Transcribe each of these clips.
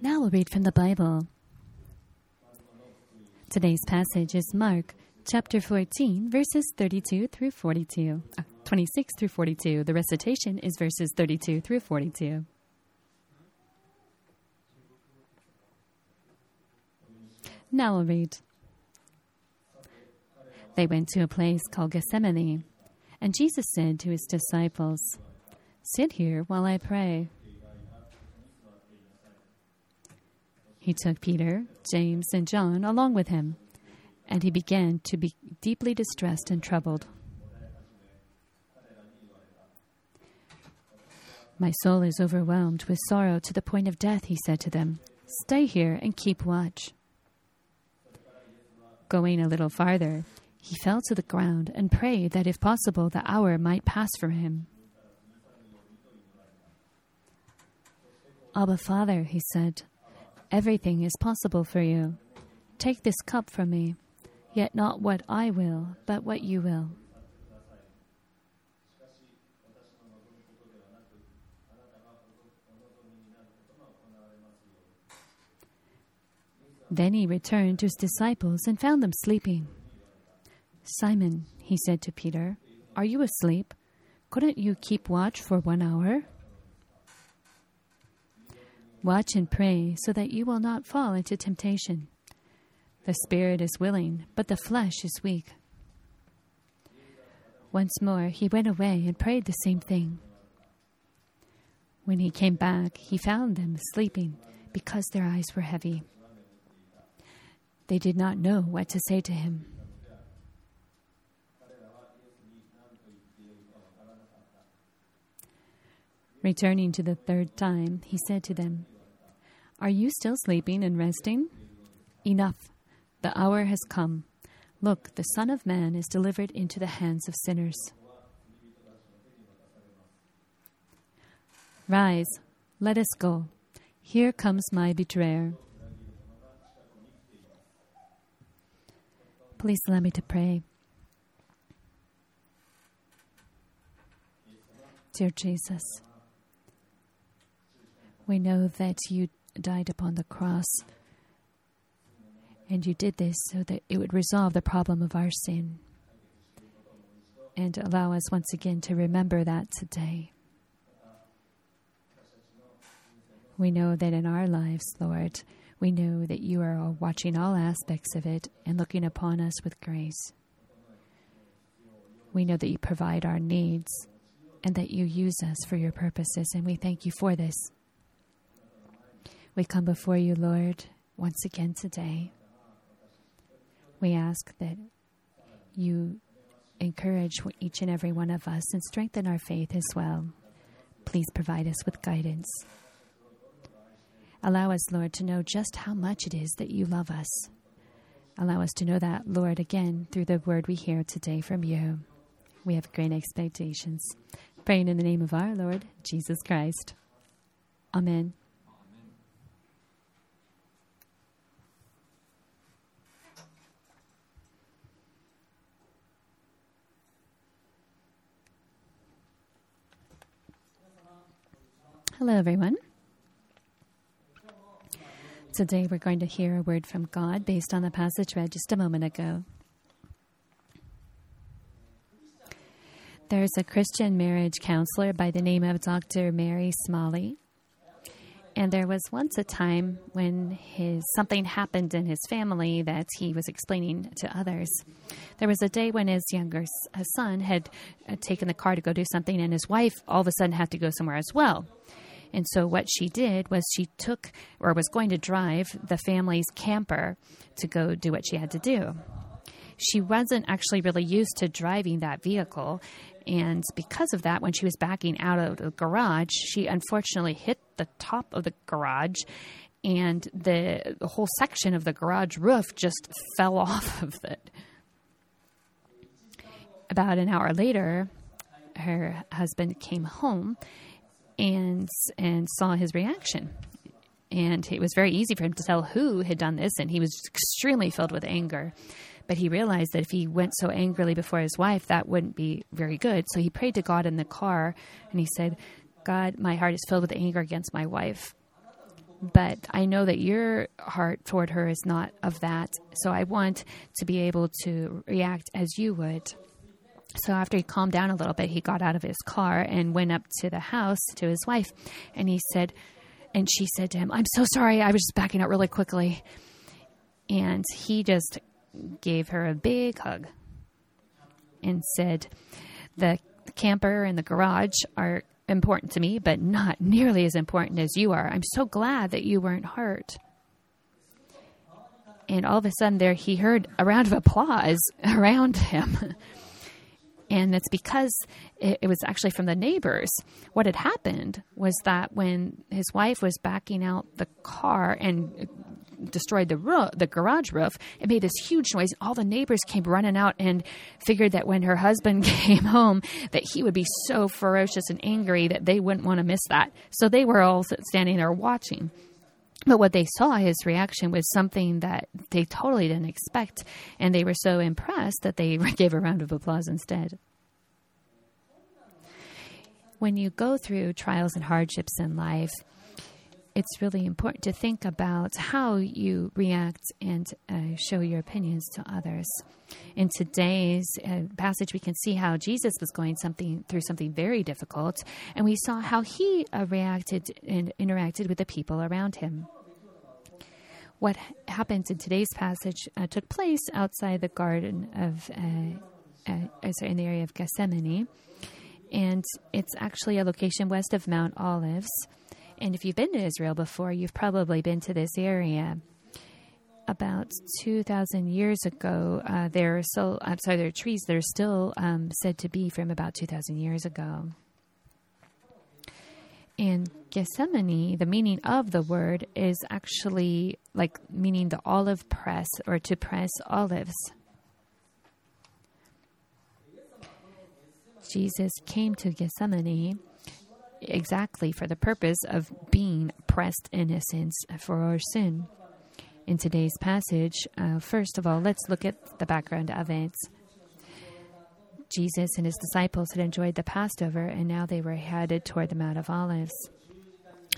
Now we'll read from the Bible. Today's passage is Mark chapter 14, verses 32 through 42. Uh, 26 through 42. The recitation is verses 32 through 42. Now we'll read. They went to a place called Gethsemane, and Jesus said to his disciples, Sit here while I pray. He took Peter, James, and John along with him, and he began to be deeply distressed and troubled. My soul is overwhelmed with sorrow to the point of death, he said to them. Stay here and keep watch. Going a little farther, he fell to the ground and prayed that if possible the hour might pass for him. Abba, Father, he said, everything is possible for you. Take this cup from me, yet not what I will, but what you will. Then he returned to his disciples and found them sleeping. Simon, he said to Peter, are you asleep? Couldn't you keep watch for one hour? Watch and pray so that you will not fall into temptation. The spirit is willing, but the flesh is weak. Once more he went away and prayed the same thing. When he came back, he found them sleeping because their eyes were heavy. They did not know what to say to him. Returning to the third time, he said to them, Are you still sleeping and resting? Enough. The hour has come. Look, the Son of Man is delivered into the hands of sinners. Rise, let us go. Here comes my betrayer. Please allow me to pray. Dear Jesus, we know that you died upon the cross and you did this so that it would resolve the problem of our sin and allow us once again to remember that today. We know that in our lives, Lord, we know that you are watching all aspects of it and looking upon us with grace. We know that you provide our needs and that you use us for your purposes, and we thank you for this. We come before you, Lord, once again today. We ask that you encourage each and every one of us and strengthen our faith as well. Please provide us with guidance. Allow us, Lord, to know just how much it is that you love us. Allow us to know that, Lord, again, through the word we hear today from you. We have great expectations. Praying in the name of our Lord, Jesus Christ. Amen. Hello, everyone. Today we're going to hear a word from God based on the passage read just a moment ago. There's a Christian marriage counselor by the name of Dr. Gary Smalley. And there was once a time when his something happened in his family that he was explaining to others. There was a day when his younger son had uh, taken the car to go do something, and his wife all of a sudden had to go somewhere as well. And so what she did was she took or was going to drive the family's camper to go do what she had to do. She wasn't actually really used to driving that vehicle. And because of that, when she was backing out of the garage, she unfortunately hit the top of the garage and the, the whole section of the garage roof just fell off of it. About an hour later, her husband came home and and saw his reaction. And it was very easy for him to tell who had done this, and he was extremely filled with anger. But he realized that if he went so angrily before his wife, that wouldn't be very good. So he prayed to God in the car, and he said, God, my heart is filled with anger against my wife. but I know that your heart toward her is not of that. So I want to be able to react as you would. So after he calmed down a little bit, he got out of his car and went up to the house to his wife. And he said, and she said to him, I'm so sorry. I was just backing out really quickly. And he just gave her a big hug and said, The camper and the garage are important to me, but not nearly as important as you are. I'm so glad that you weren't hurt. And all of a sudden, there he heard a round of applause around him. And it's because it, it, was actually from the neighbors. What had happened was that when his wife was backing out the car and destroyed the roof, the garage roof, it made this huge noise. All the neighbors came running out and figured that when her husband came home, that he would be so ferocious and angry that they wouldn't want to miss that. So they were all standing there watching. But what they saw, his reaction was something that they totally didn't expect. And they were so impressed that they gave a round of applause instead. When you go through trials and hardships in life, it's really important to think about how you react and uh, show your opinions to others. In today's uh, passage, we can see how Jesus was going something through something very difficult, and we saw how he uh, reacted and interacted with the people around him. What happened in today's passage uh, took place outside the Garden of, uh, uh, sorry, in the area of Gethsemane, and it's actually a location west of Mount Olives. And if you've been to Israel before, you've probably been to this area. About 2,000 years ago, uh, there are so I'm sorry, there are trees that are still um, said to be from about 2,000 years ago. In Gethsemane, the meaning of the word is actually like meaning the olive press or to press olives. Jesus came to Gethsemane exactly for the purpose of being pressed in innocence for our sin. In today's passage, uh, first of all, let's look at the background events. Jesus and his disciples had enjoyed the Passover, and now they were headed toward the Mount of Olives.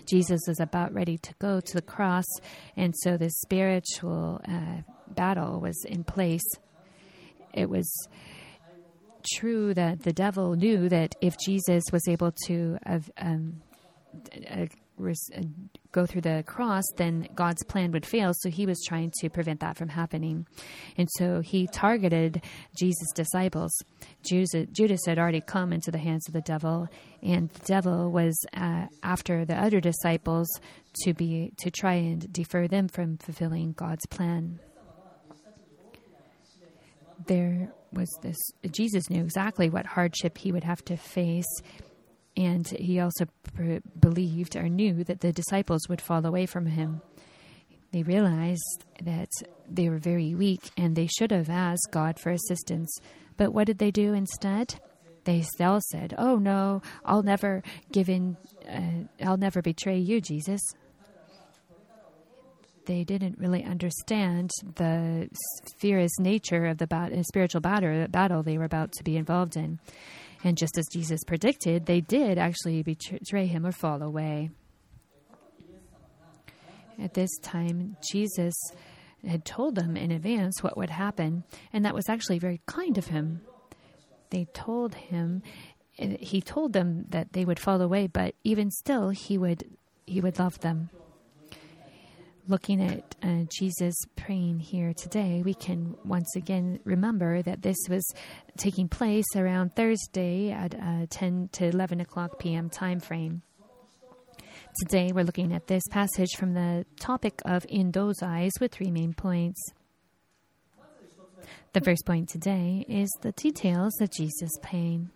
Jesus is about ready to go to the cross, and so this spiritual uh, battle was in place. It was true that the devil knew that if Jesus was able to uh, um, uh, go through the cross, then God's plan would fail. So he was trying to prevent that from happening. And so he targeted Jesus' disciples. Judas, Judas had already come into the hands of the devil, and the devil was uh, after the other disciples to be to try and defer them from fulfilling God's plan. There was this Jesus knew exactly what hardship he would have to face. And he also believed or knew that the disciples would fall away from him. They realized that they were very weak and they should have asked God for assistance. But what did they do instead? They still said, Oh no, I'll never give in, uh, I'll never betray you, Jesus they didn't really understand the fierce nature of the bat- uh, spiritual battle, battle they were about to be involved in. And just as Jesus predicted, they did actually betray him or fall away. At this time, Jesus had told them in advance what would happen, and that was actually very kind of him. They told him, eh, he told them that they would fall away, but even still, he would he would love them looking at uh, Jesus praying here today, we can once again remember that this was taking place around Thursday at uh, 10 to 11 o'clock p.m. time frame. Today, we're looking at this passage from the topic of In Those Eyes with three main points. The first point today is the details of Jesus' pain.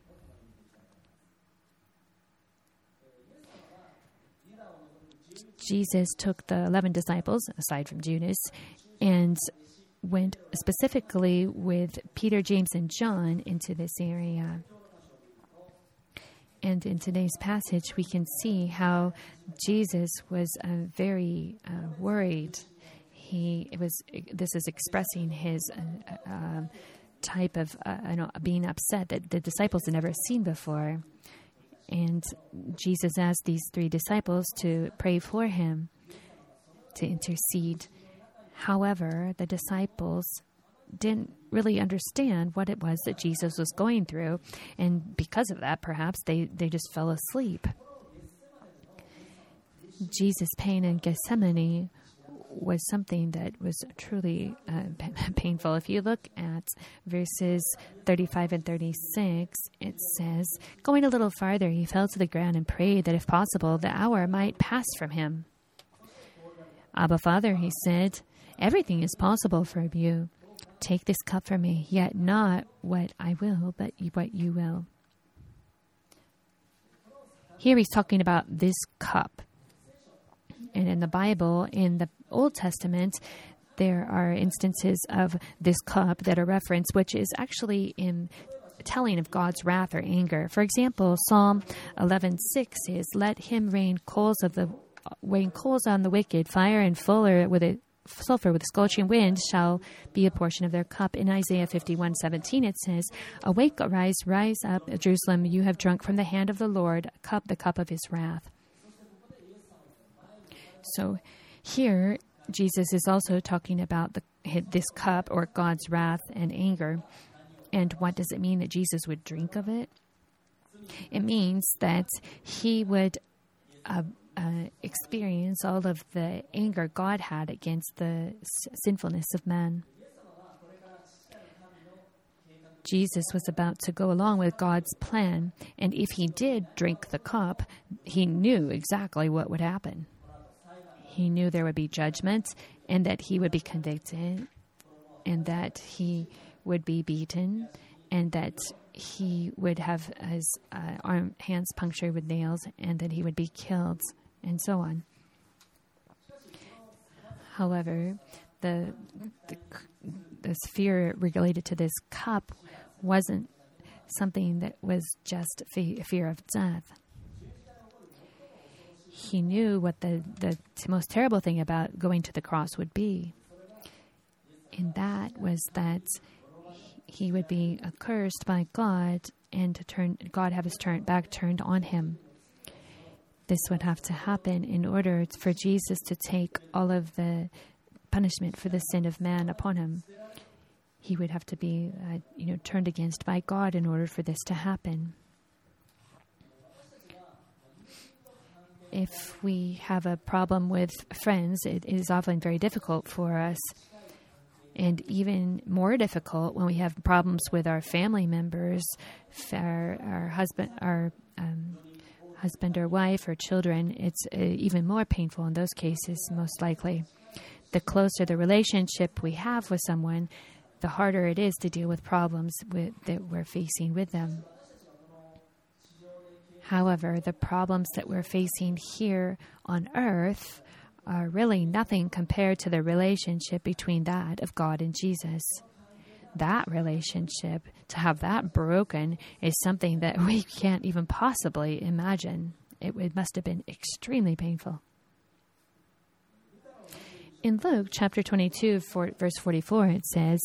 Jesus took the 11 disciples, aside from Judas, and went specifically with Peter, James, and John into this area. And in today's passage, we can see how Jesus was uh, very uh, worried. He was. This is expressing his uh, um, type of uh, being upset that the disciples had never seen before. And Jesus asked these three disciples to pray for him. to intercede. However, the disciples didn't really understand what it was that Jesus was going through, and because of that, perhaps they, they just fell asleep. Jesus' pain in Gethsemane was something that was truly uh, painful. If you look at verses 35 and 36, it says, Going a little farther, he fell to the ground and prayed that if possible, the hour might pass from him. Abba, Father, he said, everything is possible for you. Take this cup from me, yet not what I will, but what you will. Here he's talking about this cup. And in the Bible, in the Old Testament, there are instances of this cup that are referenced, which is actually in telling of God's wrath or anger. For example, Psalm 11:6 is, "Let him rain coals of the rain coals on the wicked, fire and fuller with it." Sulfur with scorching wind shall be a portion of their cup. In Isaiah 51:17 it says, "Awake, arise, rise up, Jerusalem, you have drunk from the hand of the Lord, cup, the cup of his wrath." So here, Jesus is also talking about the, this cup or God's wrath and anger. And what does it mean that Jesus would drink of it? It means that he would uh, uh, experience all of the anger God had against the sinfulness of man. Jesus was about to go along with God's plan, and if he did drink the cup, he knew exactly what would happen. He knew there would be judgment and that he would be convicted and that he would be beaten and that he would have his uh, arm, hands punctured with nails and that he would be killed and so on. However, the, the, the fear related to this cup wasn't something that was just fear of death he knew what the, the most terrible thing about going to the cross would be. And that was that he would be accursed by God and to turn God have his turn back turned on him. This would have to happen in order for Jesus to take all of the punishment for the sin of man upon him. He would have to be, uh, you know, turned against by God in order for this to happen. If we have a problem with friends, it is often very difficult for us. And even more difficult when we have problems with our family members, our, our husband, our um, husband or wife or children. It's uh, even more painful in those cases, most likely. The closer the relationship we have with someone, the harder it is to deal with problems with, that we're facing with them. However, the problems that we're facing here on earth are really nothing compared to the relationship between that of God and Jesus. That relationship, to have that broken, is something that we can't even possibly imagine. It, must have been extremely painful. In Luke chapter 22, for, verse 44, it says,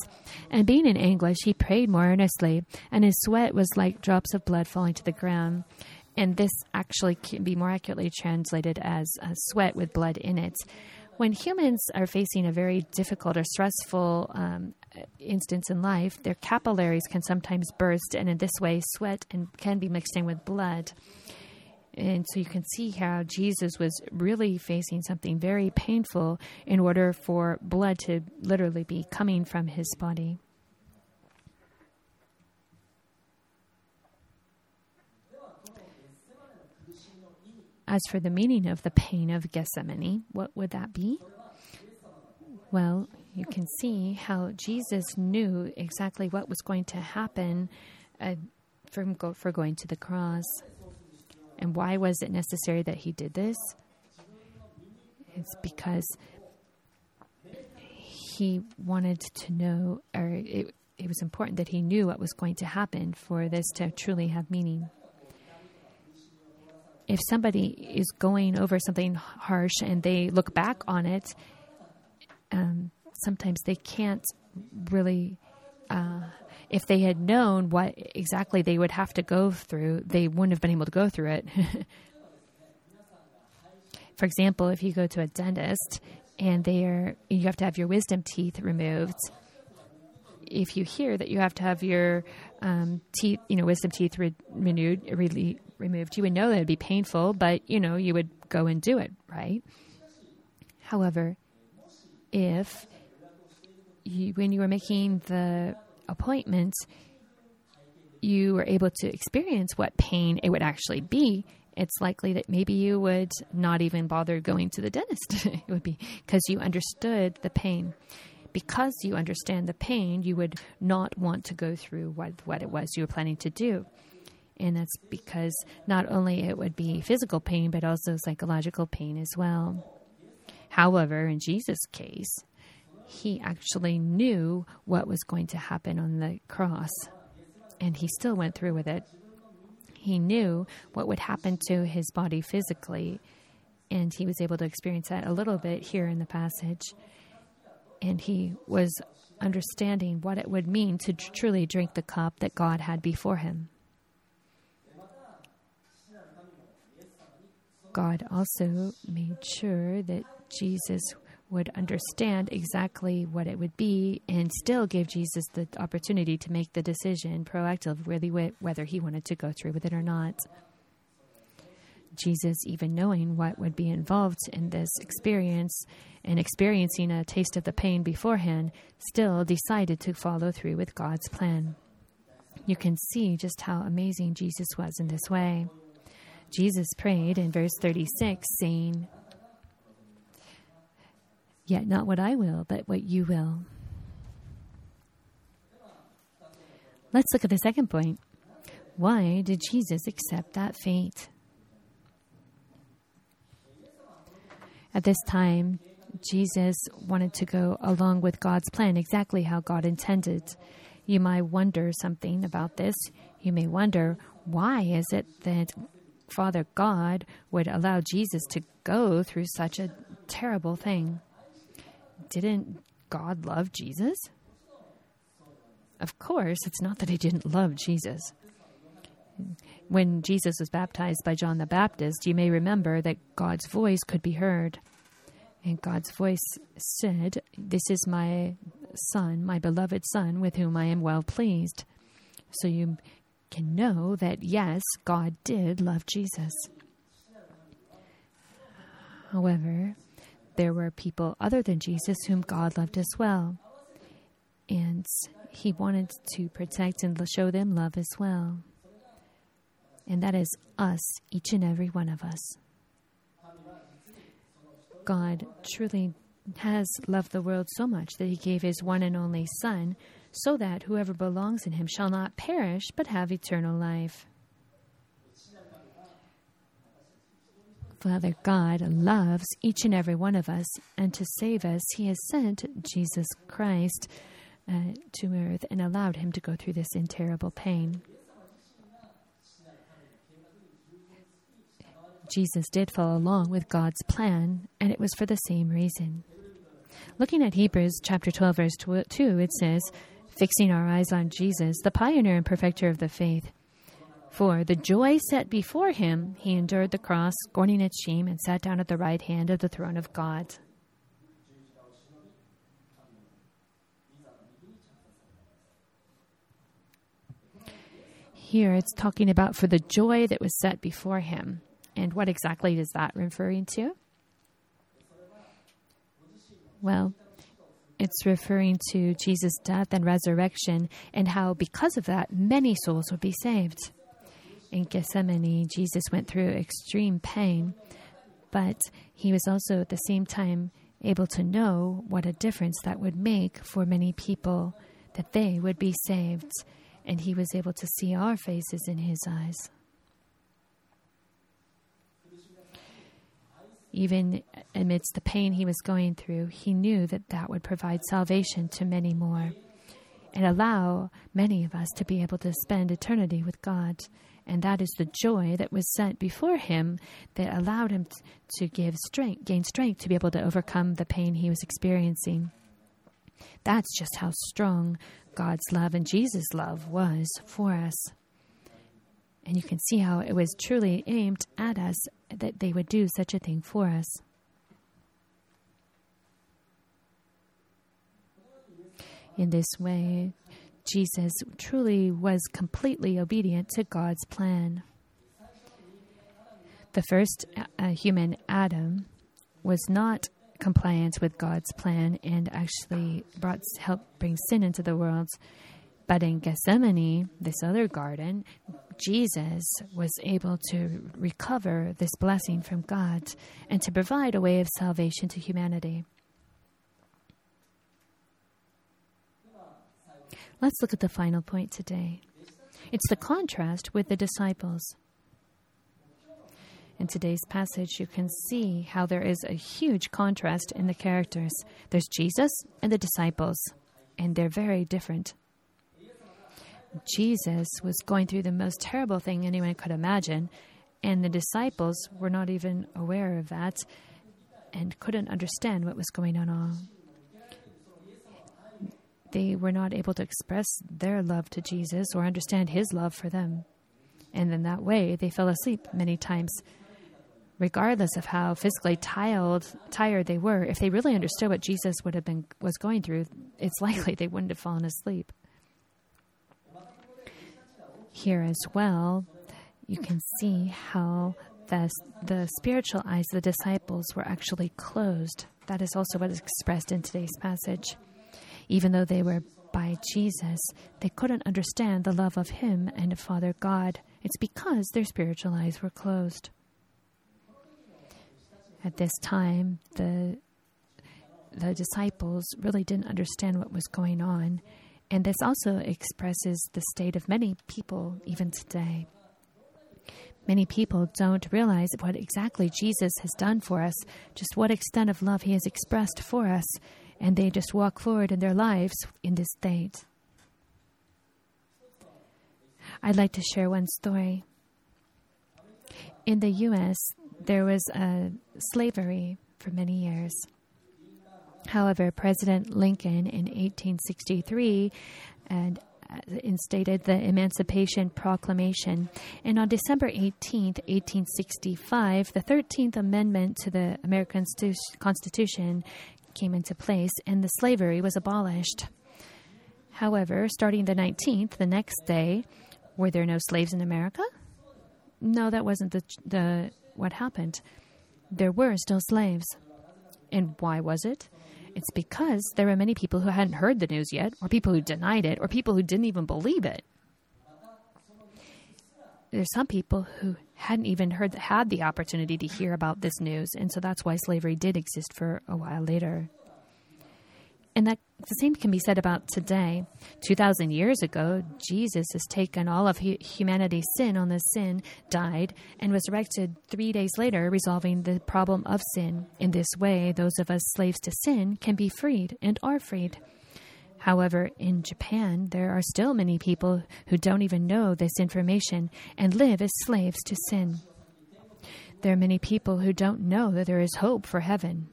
And being in anguish, he prayed more earnestly, and his sweat was like drops of blood falling to the ground. And this actually can be more accurately translated as sweat with blood in it. When humans are facing a very difficult or stressful um, instance in life, their capillaries can sometimes burst, and in this way, sweat and can be mixed in with blood. And so you can see how Jesus was really facing something very painful in order for blood to literally be coming from his body. As for the meaning of the pain of Gethsemane, what would that be? Well, you can see how Jesus knew exactly what was going to happen uh, from go, for going to the cross. And why was it necessary that he did this? It's because he wanted to know, or it, it was important that he knew what was going to happen for this to truly have meaning if somebody is going over something harsh and they look back on it, um, sometimes they can't really. Uh, if they had known what exactly they would have to go through, they wouldn't have been able to go through it. For example, if you go to a dentist and they are you have to have your wisdom teeth removed. If you hear that you have to have your um, teeth, you know, wisdom teeth re- renewed, re- removed, you would know that it'd be painful, but you know, you would go and do it, right? However, if you, when you were making the appointment, you were able to experience what pain it would actually be, it's likely that maybe you would not even bother going to the dentist. it would be because you understood the pain. Because you understand the pain, you would not want to go through what, what it was you were planning to do. And that's because not only it would be physical pain, but also psychological pain as well. However, in Jesus' case, he actually knew what was going to happen on the cross, and he still went through with it. He knew what would happen to his body physically, and he was able to experience that a little bit here in the passage. And he was understanding what it would mean to truly drink the cup that God had before him. God also made sure that Jesus would understand exactly what it would be and still gave Jesus the opportunity to make the decision proactively whether he wanted to go through with it or not. Jesus, even knowing what would be involved in this experience and experiencing a taste of the pain beforehand, still decided to follow through with God's plan. You can see just how amazing Jesus was in this way. Jesus prayed in verse 36, saying, Yet not what I will, but what you will. Let's look at the second point. Why did Jesus accept that fate? At this time, Jesus wanted to go along with God's plan, exactly how God intended. You might wonder something about this. You may wonder, why is it that Father God would allow Jesus to go through such a terrible thing? didn't God love Jesus? Of course, it's not that he didn't love Jesus. When Jesus was baptized by John the Baptist, you may remember that God's voice could be heard. And God's voice said, This is my son, my beloved son, with whom I am well pleased. So you can know that, yes, God did love Jesus. However, there were people other than Jesus whom God loved as well. And he wanted to protect and show them love as well. And that is us, each and every one of us. God truly has loved the world so much that he gave his one and only Son, so that whoever belongs in him shall not perish but have eternal life. Father God loves each and every one of us, and to save us, He has sent Jesus Christ uh, to earth and allowed Him to go through this in terrible pain. Jesus did follow along with God's plan, and it was for the same reason. Looking at Hebrews chapter 12, verse 2, it says, Fixing our eyes on Jesus, the pioneer and perfecter of the faith for the joy set before him, he endured the cross, scorning its shame, and sat down at the right hand of the throne of God. Here it's talking about for the joy that was set before him. And what exactly is that referring to? Well, it's referring to Jesus' death and resurrection and how, because of that, many souls would be saved in Gethsemane, Jesus went through extreme pain, but he was also at the same time able to know what a difference that would make for many people, that they would be saved, and he was able to see our faces in his eyes. Even amidst the pain he was going through, he knew that that would provide salvation to many more and allow many of us to be able to spend eternity with God and that is the joy that was set before him that allowed him to give strength, gain strength to be able to overcome the pain he was experiencing. That's just how strong God's love and Jesus' love was for us. And you can see how it was truly aimed at us that they would do such a thing for us. In this way, Jesus truly was completely obedient to God's plan. The first uh, human Adam was not compliant with God's plan and actually brought helped bring sin into the world. But in Gethsemane, this other garden, Jesus was able to recover this blessing from God and to provide a way of salvation to humanity. Let's look at the final point today. It's the contrast with the disciples. In today's passage, you can see how there is a huge contrast in the characters. There's Jesus and the disciples, and they're very different. Jesus was going through the most terrible thing anyone could imagine, and the disciples were not even aware of that and couldn't understand what was going on. They were not able to express their love to Jesus or understand his love for them. And in that way, they fell asleep many times. Regardless of how physically tired, tired they were, if they really understood what Jesus would have been was going through, it's likely they wouldn't have fallen asleep. Here as well, you can see how the, the spiritual eyes of the disciples were actually closed. That is also what is expressed in today's passage. Even though they were by Jesus, they couldn't understand the love of Him and of Father God. It's because their spiritual eyes were closed. At this time, the the disciples really didn't understand what was going on, and this also expresses the state of many people even today. Many people don't realize what exactly Jesus has done for us, just what extent of love he has expressed for us, and they just walk forward in their lives in this state. I'd like to share one story. In the U.S., there was slavery for many years. However, President Lincoln in 1863 and uh, instated the Emancipation Proclamation. And on December 18, 1865, the 13th Amendment to the American Constitution came into place and the slavery was abolished. However, starting the 19th, the next day, were there no slaves in America? No, that wasn't the, the what happened. There were still slaves. And why was it? It's because there were many people who hadn't heard the news yet, or people who denied it, or people who didn't even believe it. There's some people who hadn't even heard had the opportunity to hear about this news, and so that's why slavery did exist for a while later. And that the same can be said about today. 2,000 years ago, Jesus has taken all of humanity's sin on this sin, died, and resurrected three days later, resolving the problem of sin. In this way, those of us slaves to sin can be freed and are freed. However, in Japan, there are still many people who don't even know this information and live as slaves to sin. There are many people who don't know that there is hope for heaven,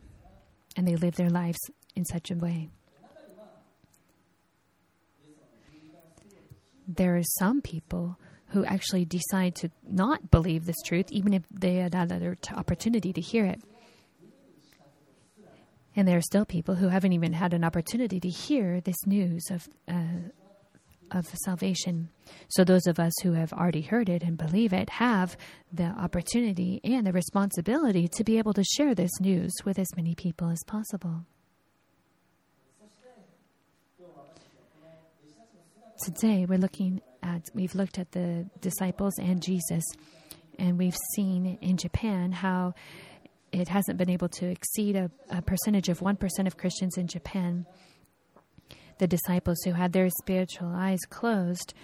and they live their lives in such a way. There are some people who actually decide to not believe this truth, even if they had another opportunity to hear it. And there are still people who haven't even had an opportunity to hear this news of, uh, of salvation. So, those of us who have already heard it and believe it have the opportunity and the responsibility to be able to share this news with as many people as possible. Today, we're looking at, we've looked at the disciples and Jesus, and we've seen in Japan how it hasn't been able to exceed a, a percentage of 1% of Christians in Japan. The disciples who had their spiritual eyes closed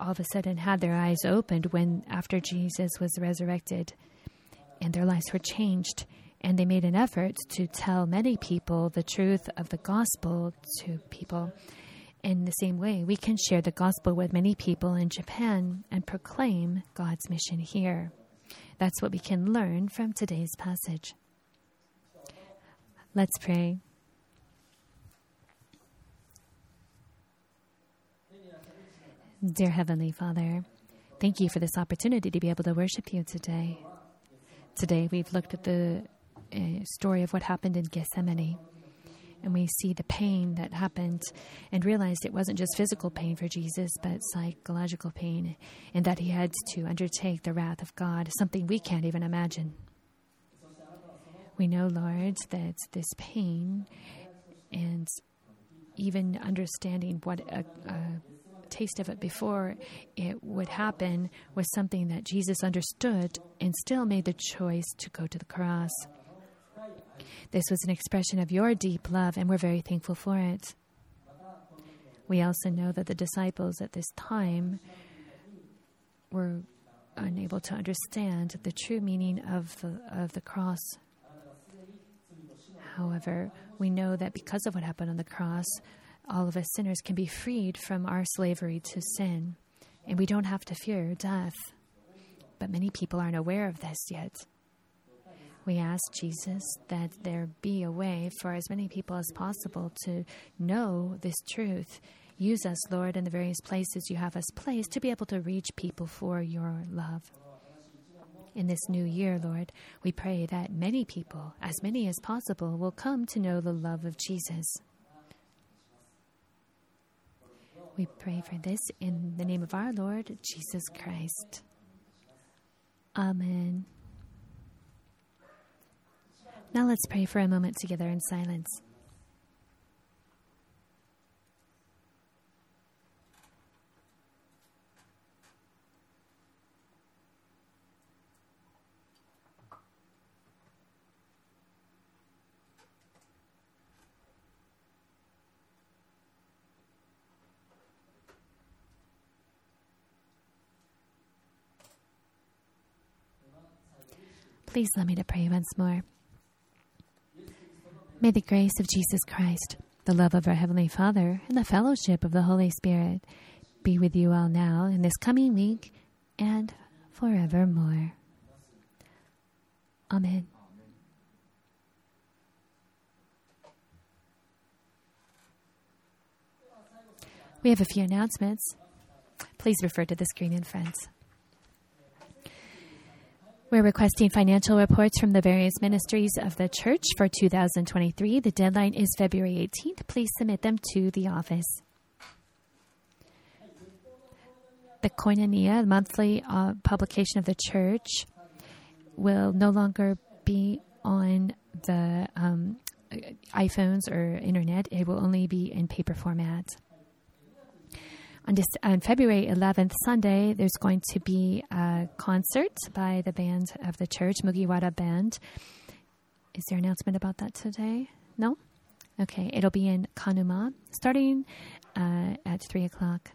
all of a sudden had their eyes opened when after Jesus was resurrected and their lives were changed and they made an effort to tell many people the truth of the gospel to people. In the same way, we can share the gospel with many people in Japan and proclaim God's mission here. That's what we can learn from today's passage. Let's pray. Dear Heavenly Father, thank you for this opportunity to be able to worship you today. Today we've looked at the uh, story of what happened in Gethsemane. And we see the pain that happened and realized it wasn't just physical pain for Jesus, but psychological pain, and that he had to undertake the wrath of God, something we can't even imagine. We know, Lord, that this pain and even understanding what a, a taste of it before it would happen was something that Jesus understood and still made the choice to go to the cross. This was an expression of your deep love, and we're very thankful for it. We also know that the disciples at this time were unable to understand the true meaning of the, of the cross. However, we know that because of what happened on the cross, all of us sinners can be freed from our slavery to sin, and we don't have to fear death. But many people aren't aware of this yet. We ask Jesus that there be a way for as many people as possible to know this truth. Use us, Lord, in the various places you have us placed to be able to reach people for your love. In this new year, Lord, we pray that many people, as many as possible, will come to know the love of Jesus. We pray for this in the name of our Lord Jesus Christ. Amen. Now let's pray for a moment together in silence. Please let me to pray once more. May the grace of Jesus Christ, the love of our Heavenly Father, and the fellowship of the Holy Spirit be with you all now in this coming week and forevermore. Amen. We have a few announcements. Please refer to the screen in front. We're requesting financial reports from the various ministries of the church for 2023. The deadline is February 18th. Please submit them to the office. The Koinonia monthly uh, publication of the church will no longer be on the um, iPhones or internet. It will only be in paper format. On, on February 11th, Sunday, there's going to be a concert by the band of the church, Mugiwara Band. Is there an announcement about that today? No? Okay, it'll be in Kanuma starting uh, at 3 o'clock.